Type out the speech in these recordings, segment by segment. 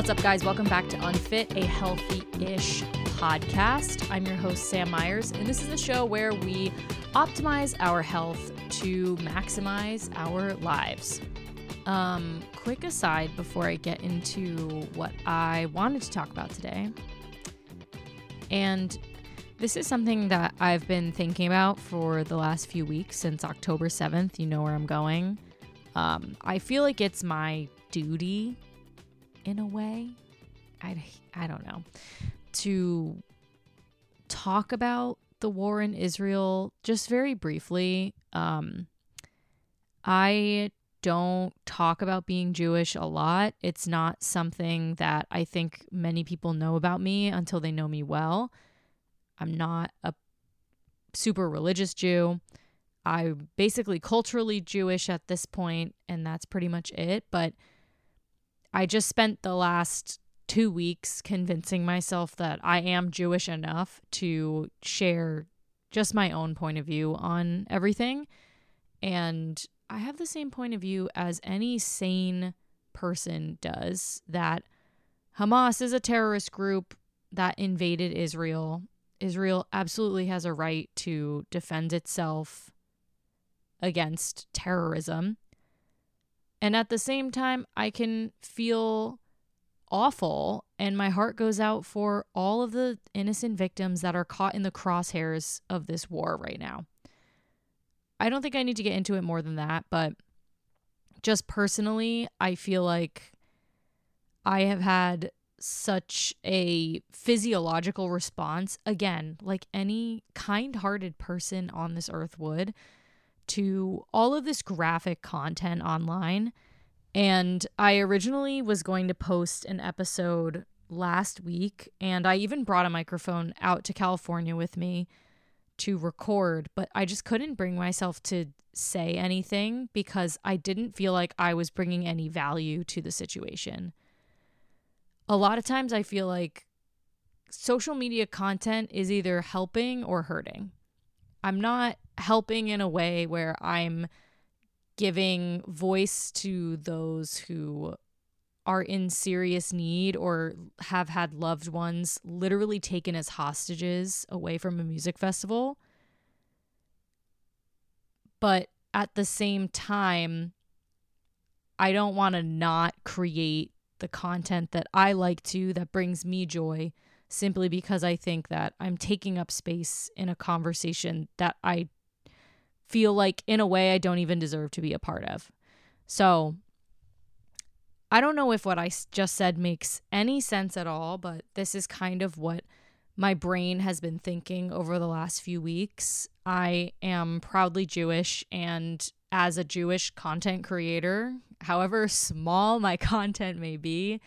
What's up, guys? Welcome back to Unfit, a healthy ish podcast. I'm your host, Sam Myers, and this is the show where we optimize our health to maximize our lives. Um, quick aside before I get into what I wanted to talk about today. And this is something that I've been thinking about for the last few weeks since October 7th. You know where I'm going. Um, I feel like it's my duty in a way. I, I don't know. To talk about the war in Israel just very briefly. Um, I don't talk about being Jewish a lot. It's not something that I think many people know about me until they know me well. I'm not a super religious Jew. I'm basically culturally Jewish at this point, and that's pretty much it. But I just spent the last two weeks convincing myself that I am Jewish enough to share just my own point of view on everything. And I have the same point of view as any sane person does that Hamas is a terrorist group that invaded Israel. Israel absolutely has a right to defend itself against terrorism. And at the same time, I can feel awful and my heart goes out for all of the innocent victims that are caught in the crosshairs of this war right now. I don't think I need to get into it more than that, but just personally, I feel like I have had such a physiological response, again, like any kind hearted person on this earth would, to all of this graphic content online. And I originally was going to post an episode last week, and I even brought a microphone out to California with me to record, but I just couldn't bring myself to say anything because I didn't feel like I was bringing any value to the situation. A lot of times I feel like social media content is either helping or hurting. I'm not helping in a way where I'm giving voice to those who are in serious need or have had loved ones literally taken as hostages away from a music festival. But at the same time, I don't want to not create the content that I like to that brings me joy simply because I think that I'm taking up space in a conversation that I feel like, in a way, I don't even deserve to be a part of. So I don't know if what I just said makes any sense at all, but this is kind of what my brain has been thinking over the last few weeks. I am proudly Jewish, and as a Jewish content creator, however small my content may be,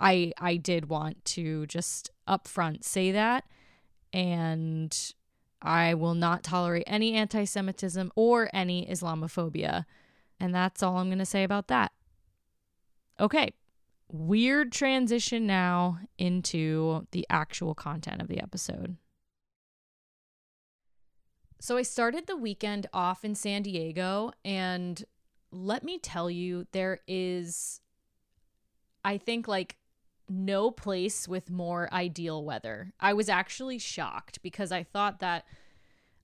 I I did want to just upfront say that and I will not tolerate any anti-Semitism or any Islamophobia. And that's all I'm going to say about that. Okay, weird transition now into the actual content of the episode. So I started the weekend off in San Diego, and let me tell you, there is, I think, like no place with more ideal weather. I was actually shocked because I thought that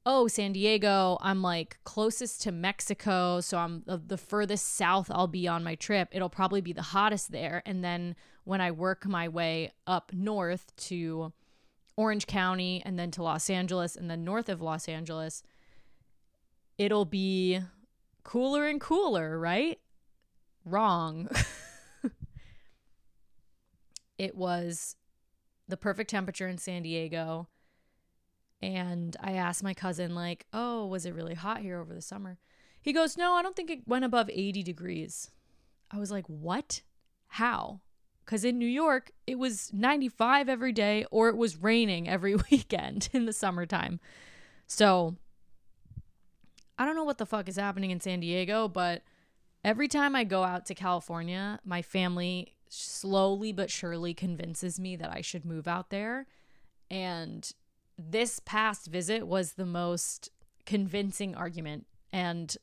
oh, San Diego, I'm like closest to Mexico. So I'm the furthest south I'll be on my trip. It'll probably be the hottest there. And then when I work my way up north to Orange County and then to Los Angeles and then north of Los Angeles, it'll be cooler and cooler, right? Wrong. it was the perfect temperature in San Diego and I asked my cousin, like, oh, was it really hot here over the summer? He goes, no, I don't think it went above 80 degrees. I was like, what? How? Because in New York, it was 95 every day or it was raining every weekend in the summertime. So I don't know what the fuck is happening in San Diego, but every time I go out to California, my family slowly but surely convinces me that I should move out there. And this past visit was the most convincing argument. And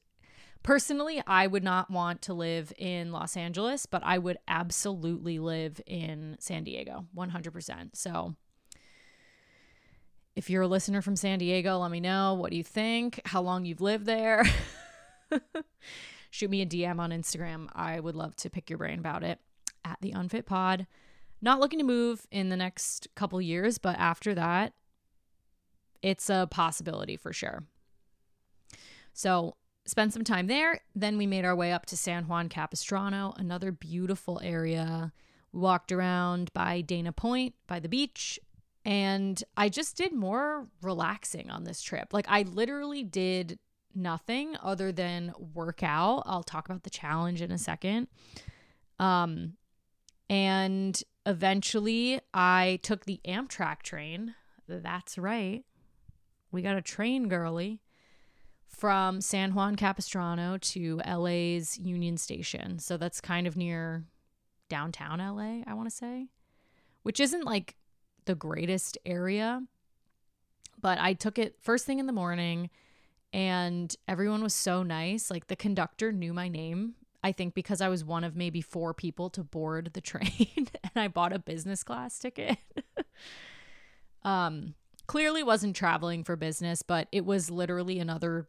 Personally, I would not want to live in Los Angeles, but I would absolutely live in San Diego 100%. So if you're a listener from San Diego, let me know what do you think, how long you've lived there. Shoot me a DM on Instagram. I would love to pick your brain about it at the Unfit Pod. Not looking to move in the next couple years, but after that, it's a possibility for sure. So, spent some time there. Then we made our way up to San Juan Capistrano, another beautiful area. We walked around by Dana Point, by the beach, and I just did more relaxing on this trip. Like, I literally did nothing other than work out. I'll talk about the challenge in a second. Um, and eventually I took the Amtrak train. That's right. We got a train girly from San Juan Capistrano to LA's Union Station. So that's kind of near downtown LA, I want to say, which isn't like the greatest area. But I took it first thing in the morning and everyone was so nice. Like the conductor knew my name, I think because I was one of maybe four people to board the train and I bought a business class ticket. um clearly wasn't traveling for business, but it was literally another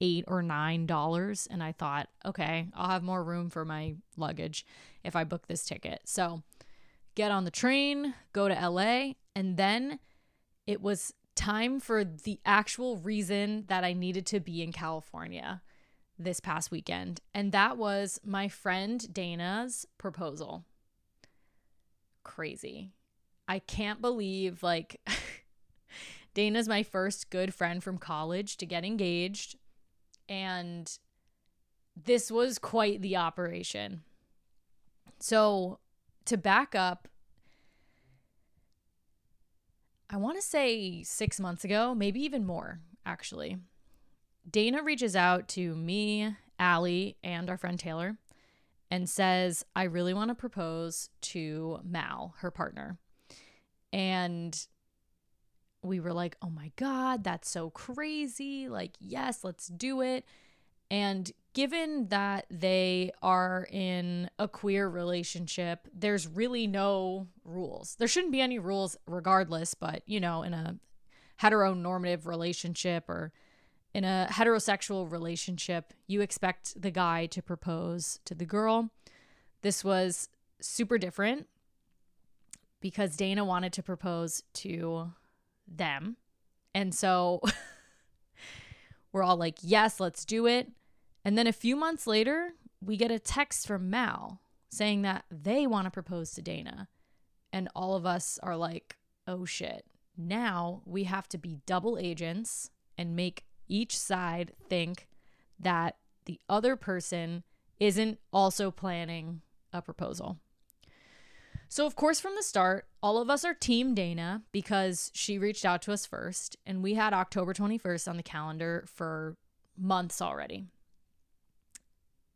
eight or nine dollars. And I thought, okay, I'll have more room for my luggage if I book this ticket. So get on the train, go to LA, and then it was time for the actual reason that I needed to be in California this past weekend. And that was my friend Dana's proposal. Crazy. I can't believe, like, Dana's my first good friend from college to get engaged. And this was quite the operation. So, to back up, I want to say six months ago, maybe even more, actually, Dana reaches out to me, Allie, and our friend Taylor and says, I really want to propose to Mal, her partner. And we were like, oh my God, that's so crazy. Like, yes, let's do it. And given that they are in a queer relationship, there's really no rules. There shouldn't be any rules regardless, but you know, in a heteronormative relationship or in a heterosexual relationship, you expect the guy to propose to the girl. This was super different because Dana wanted to propose to them. And so we're all like, yes, let's do it. And then a few months later, we get a text from Mal saying that they want to propose to Dana. And all of us are like, oh shit. Now we have to be double agents and make each side think that the other person isn't also planning a proposal. So, of course, from the start, all of us are Team Dana because she reached out to us first, and we had October 21st on the calendar for months already.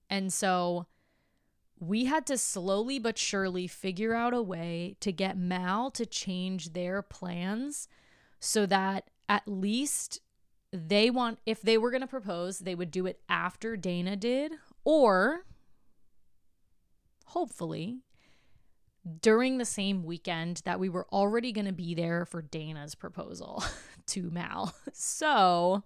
And so we had to slowly but surely figure out a way to get Mal to change their plans so that at least they want, if they were going to propose, they would do it after Dana did, or hopefully during the same weekend that we were already going to be there for Dana's proposal to Mal. So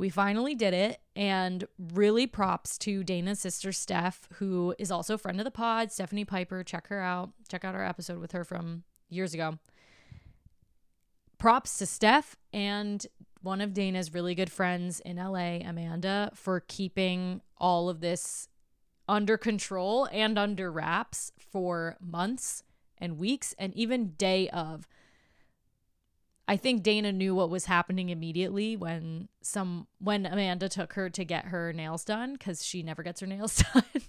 we finally did it. And really props to Dana's sister, Steph, who is also a friend of the pod, Stephanie Piper. Check her out. Check out our episode with her from years ago. Props to Steph and one of Dana's really good friends in LA, Amanda, for keeping all of this under control and under wraps for months and weeks and even day of. I think Dana knew what was happening immediately when some when Amanda took her to get her nails done cuz she never gets her nails done.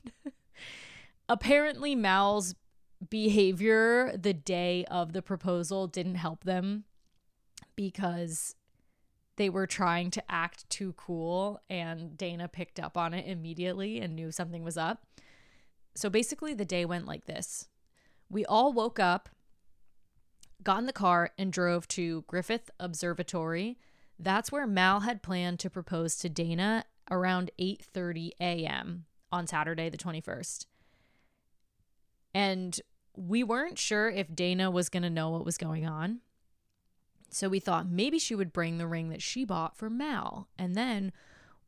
Apparently Mal's behavior the day of the proposal didn't help them because they were trying to act too cool, and Dana picked up on it immediately and knew something was up. So basically, the day went like this we all woke up, got in the car, and drove to Griffith Observatory. That's where Mal had planned to propose to Dana around 8:30 a.m. on Saturday the 21st. And we weren't sure if Dana was going to know what was going on. So we thought maybe she would bring the ring that she bought for Mal. And then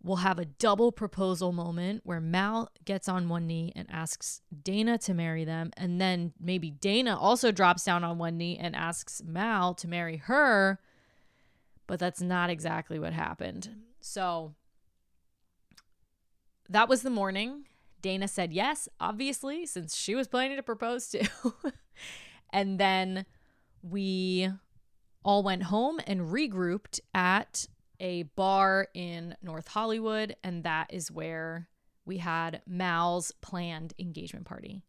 we'll have a double proposal moment where Mal gets on one knee and asks Dana to marry them. And then maybe Dana also drops down on one knee and asks Mal to marry her. But that's not exactly what happened. So that was the morning. Dana said yes, obviously, since she was planning to propose to. and then we all went home and regrouped at a bar in North Hollywood, and that is where we had Mal's planned engagement party.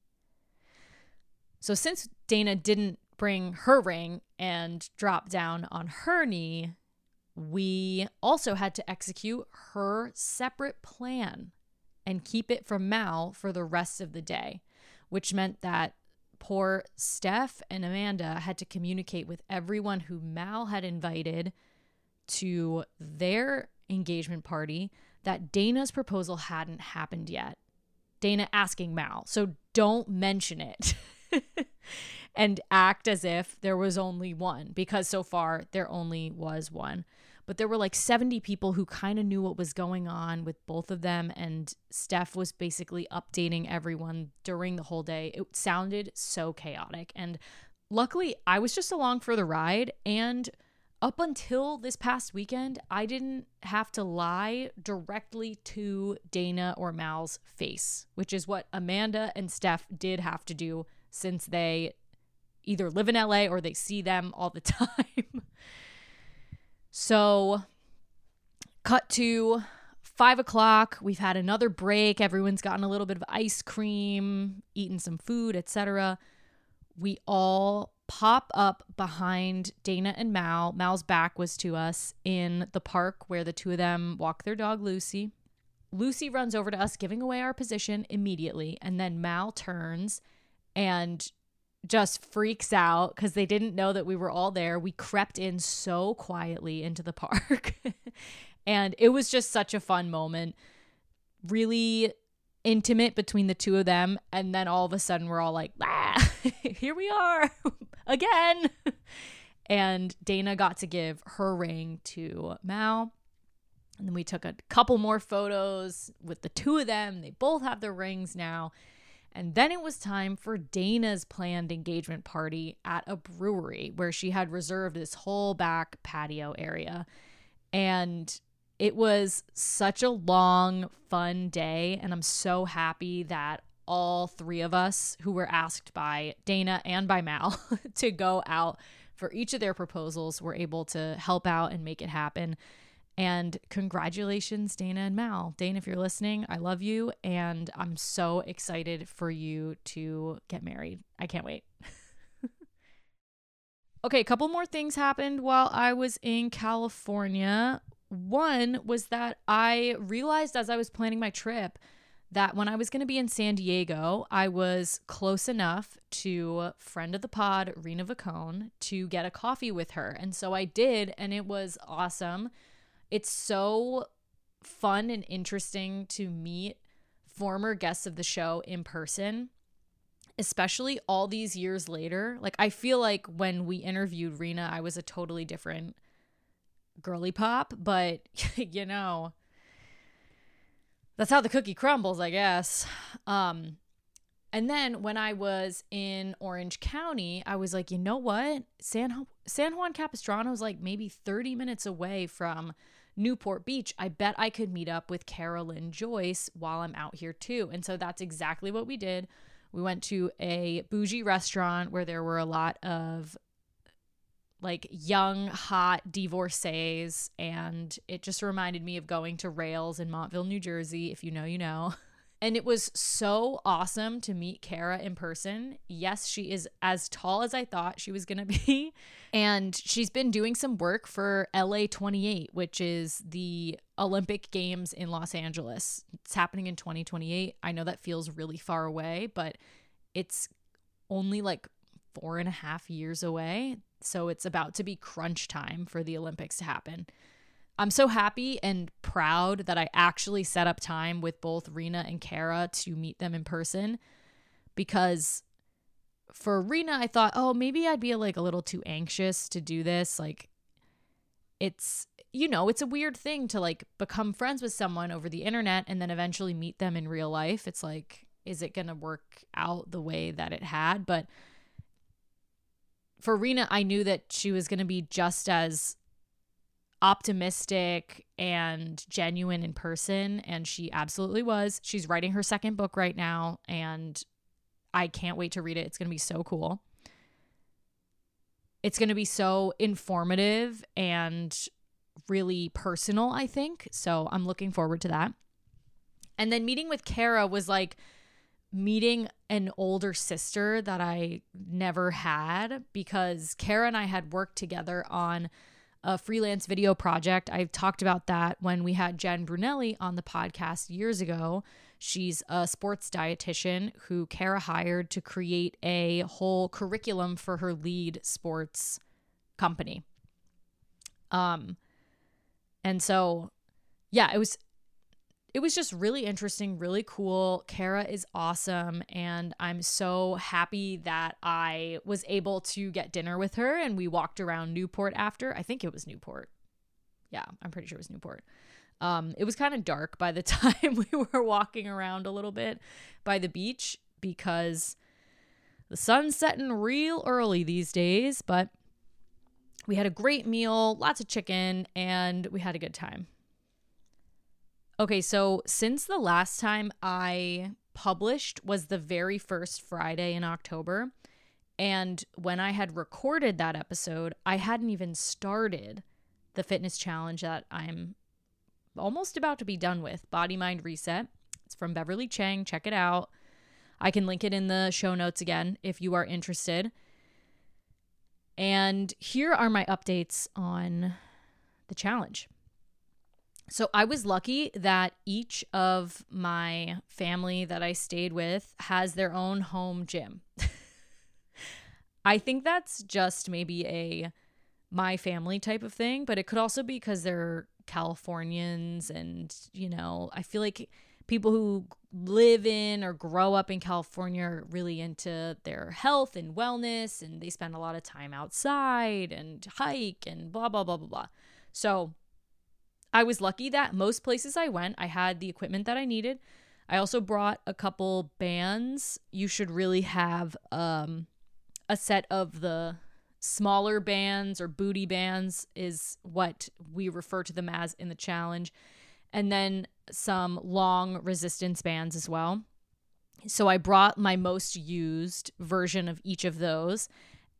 So, since Dana didn't bring her ring and drop down on her knee, we also had to execute her separate plan and keep it from Mal for the rest of the day, which meant that poor Steph and Amanda had to communicate with everyone who Mal had invited to their engagement party that Dana's proposal hadn't happened yet. Dana asking Mal, so don't mention it. and act as if there was only one because so far there only was one but there were like 70 people who kind of knew what was going on with both of them and Steph was basically updating everyone during the whole day. It sounded so chaotic and luckily I was just along for the ride and up until this past weekend, I didn't have to lie directly to Dana or Mal's face, which is what Amanda and Steph did have to do since they either live in LA or they see them all the time. So, cut to five o'clock. We've had another break. Everyone's gotten a little bit of ice cream, eaten some food, etc. We all pop up behind Dana and Mal. Mal's back was to us in the park where the two of them walk their dog Lucy. Lucy runs over to us, giving away our position immediately. And then Mal turns and just freaks out because they didn't know that we were all there. We crept in so quietly into the park. and it was just such a fun moment. Really intimate between the two of them. And then all of a sudden, we're all like, ah, here we are again. And Dana got to give her ring to Mal. And then we took a couple more photos with the two of them. They both have their rings now. And then it was time for Dana's planned engagement party at a brewery where she had reserved this whole back patio area. And it was such a long, fun day. And I'm so happy that all three of us who were asked by Dana and by Mal to go out for each of their proposals were able to help out and make it happen. And congratulations, Dana and Mal. Dana, if you're listening, I love you. And I'm so excited for you to get married. I can't wait. okay, a couple more things happened while I was in California. One was that I realized as I was planning my trip that when I was going to be in San Diego, I was close enough to friend of the pod, Rena Vacone, to get a coffee with her. And so I did, and it was awesome it's so fun and interesting to meet former guests of the show in person, especially all these years later. Like, I feel like when we interviewed Rena, I was a totally different girly pop, but you know, that's how the cookie crumbles, I guess. Um, and then when I was in Orange County, I was like, you know what? San San Juan Capistrano is like maybe 30 minutes away from Newport Beach, I bet I could meet up with Kara Lynn Joyce while I'm out here too. And so that's exactly what we did. We went to a bougie restaurant where there were a lot of like young, hot divorcees. And it just reminded me of going to Rails in Montville, New Jersey. If you know, you know. And it was so awesome to meet Kara in person. Yes, she is as tall as I thought she was going to be. And she's been doing some work for LA 28, which is the Olympic Games in Los Angeles. It's happening in 2028. I know that feels really far away, but it's only like four and a half years away. So it's about to be crunch time for the Olympics to happen. I'm so happy and proud that I actually set up time with both Rena and Kara to meet them in person because for Rena, I thought, oh, maybe I'd be like a little too anxious to do this. Like, it's, you know, it's a weird thing to like become friends with someone over the internet and then eventually meet them in real life. It's like, is it going to work out the way that it had? But for Rena, I knew that she was going to be just as optimistic and genuine in person and she absolutely was. She's writing her second book right now and I can't wait to read it. It's going to be so cool. It's going to be so informative and really personal, I think. So I'm looking forward to that. And then meeting with Kara was like meeting an older sister that I never had because Kara and I had worked together on a freelance video project. I've talked about that when we had Jen Brunelli on the podcast years ago. She's a sports dietitian who Kara hired to create a whole curriculum for her lead sports company. Um and so yeah, it was it was just really interesting, really cool. Kara is awesome. And I'm so happy that I was able to get dinner with her and we walked around Newport after. I think it was Newport. Yeah, I'm pretty sure it was Newport. Um, it was kind of dark by the time we were walking around a little bit by the beach because the sun's setting real early these days. But we had a great meal, lots of chicken, and we had a good time. Okay, so since the last time I published was the very first Friday in October, and when I had recorded that episode, I hadn't even started the fitness challenge that I'm almost about to be done with Body Mind Reset. It's from Beverly Chang. Check it out. I can link it in the show notes again if you are interested. And here are my updates on the challenge. So I was lucky that each of my family that I stayed with has their own home gym. I think that's just maybe a my family type of thing, but it could also be because they're Californians and, you know, I feel like people who live in or grow up in California are really into their health and wellness and they spend a lot of time outside and hike and blah blah blah blah blah. So I was lucky that most places I went, I had the equipment that I needed. I also brought a couple bands. You should really have um, a set of the smaller bands or booty bands, is what we refer to them as in the challenge. And then some long resistance bands as well. So I brought my most used version of each of those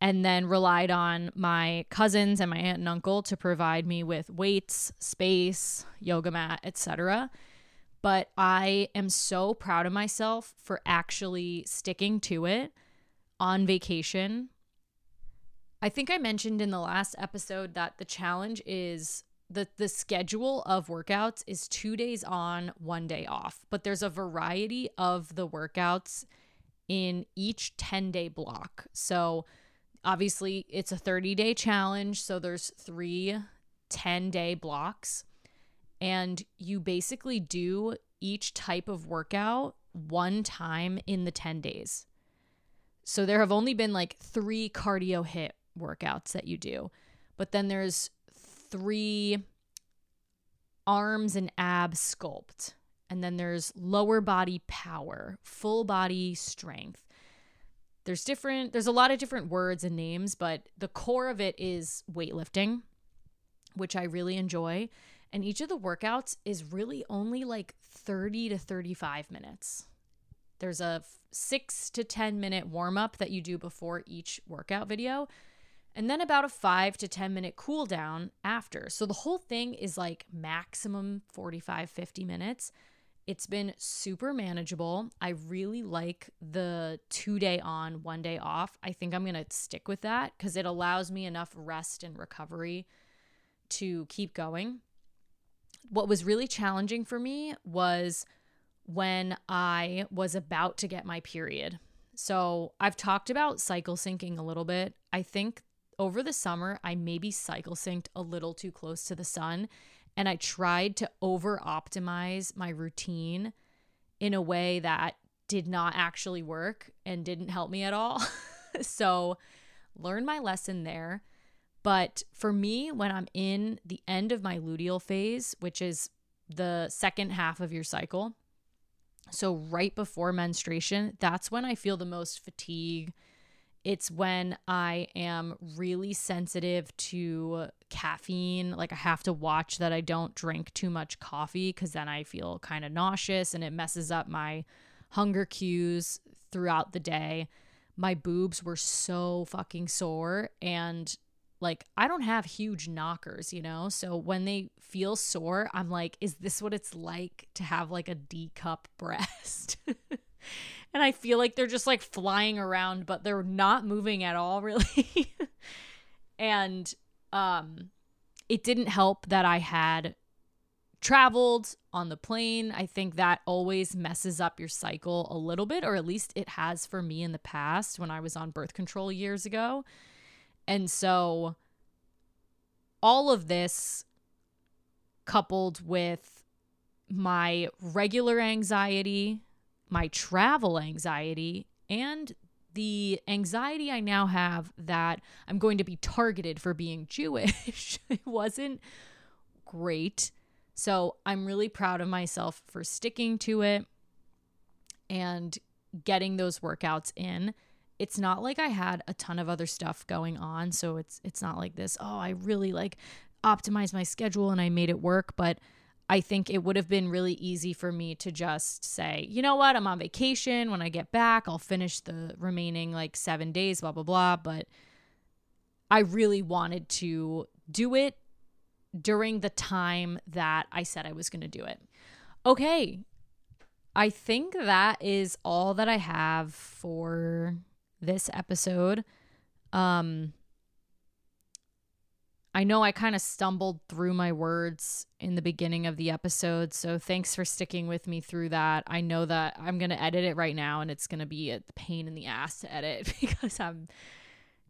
and then relied on my cousins and my aunt and uncle to provide me with weights, space, yoga mat, etc. But I am so proud of myself for actually sticking to it on vacation. I think I mentioned in the last episode that the challenge is the the schedule of workouts is 2 days on, 1 day off, but there's a variety of the workouts in each 10-day block. So Obviously, it's a 30 day challenge. So there's three 10 day blocks. And you basically do each type of workout one time in the 10 days. So there have only been like three cardio HIIT workouts that you do. But then there's three arms and abs sculpt. And then there's lower body power, full body strength there's different there's a lot of different words and names but the core of it is weightlifting which i really enjoy. And each of the workouts is really only like 30 to 35 minutes. There's a 6 to 10 minute warm up that you do before each workout video and then about a 5 to 10 minute cool down after. So the whole thing is like maximum 45 50 minutes it's been super manageable. I really like the two day on, one day off. I think I'm going to stick with that because it allows me enough rest and recovery to keep going. What was really challenging for me was when I was about to get my period. So I've talked about cycle syncing a little bit. I think over the summer, I maybe cycle synced a little too close to the sun and I tried to over optimize my routine in a way that did not actually work and didn't help me at all. so, learn my lesson there. But for me, when I'm in the end of my luteal phase, which is the second half of your cycle, so right before menstruation, that's when I feel the most fatigue. It's when I am really sensitive to caffeine. Like I have to watch that I don't drink too much coffee because then I feel kind of nauseous and it messes up my hunger cues throughout the day. My boobs were so fucking sore and like I don't have huge knockers, you know? So when they feel sore, I'm like, is this what it's like to have like a D cup breast? and I feel like they're just like flying around, but they're not moving at all, really. and um it didn't help that I had traveled on the plane. I think that always messes up your cycle a little bit, or at least it has for me in the past when I was on birth control years ago. And so all of this coupled with my regular anxiety, my travel anxiety, and the anxiety I now have that I'm going to be targeted for being Jewish it wasn't great. So I'm really proud of myself for sticking to it and getting those workouts in. It's not like I had a ton of other stuff going on, so it's it's not like this, oh, I really like optimized my schedule and I made it work, but I think it would have been really easy for me to just say, you know what, I'm on vacation. When I get back, I'll finish the remaining like seven days, blah, blah, blah. But I really wanted to do it during the time that I said I was going to do it. Okay. I think that is all that I have for this episode. Um, I know I kind of stumbled through my words in the beginning of the episode, so thanks for sticking with me through that. I know that I'm going to edit it right now and it's going to be a pain in the ass to edit because I'm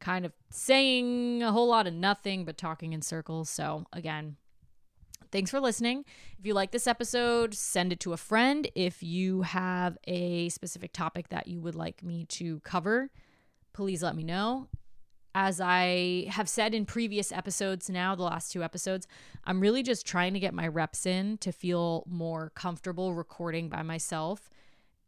kind of saying a whole lot of nothing but talking in circles. So, again, thanks for listening. If you like this episode, send it to a friend. If you have a specific topic that you would like me to cover, please let me know as I have said in previous episodes now, the last two episodes, I'm really just trying to get my reps in to feel more comfortable recording by myself.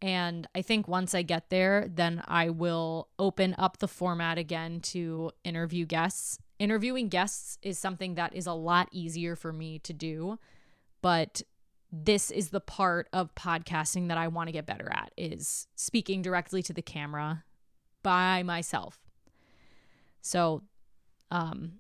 And I think once I get there, then I will open up the format again to interview guests. Interviewing guests is something that is a lot easier for me to do, but this is the part of podcasting that I want to get better at is speaking directly to the camera by myself so, um,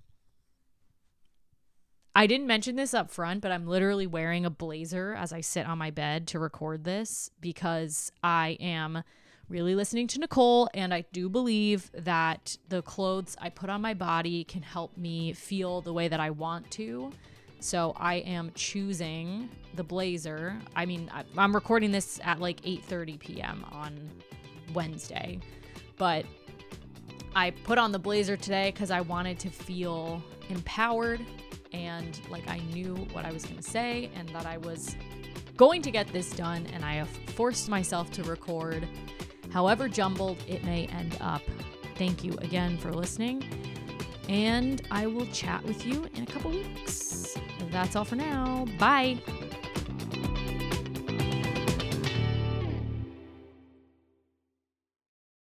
I didn't mention this up front, but I'm literally wearing a blazer as I sit on my bed to record this because I am really listening to Nicole, and I do believe that the clothes I put on my body can help me feel the way that I want to. So I am choosing the blazer. I mean, I'm recording this at like 8:30 p.m. on Wednesday, but I put on the blazer today because I wanted to feel empowered and like I knew what I was going to say and that I was going to get this done. And I have forced myself to record, however jumbled it may end up. Thank you again for listening. And I will chat with you in a couple weeks. That's all for now. Bye.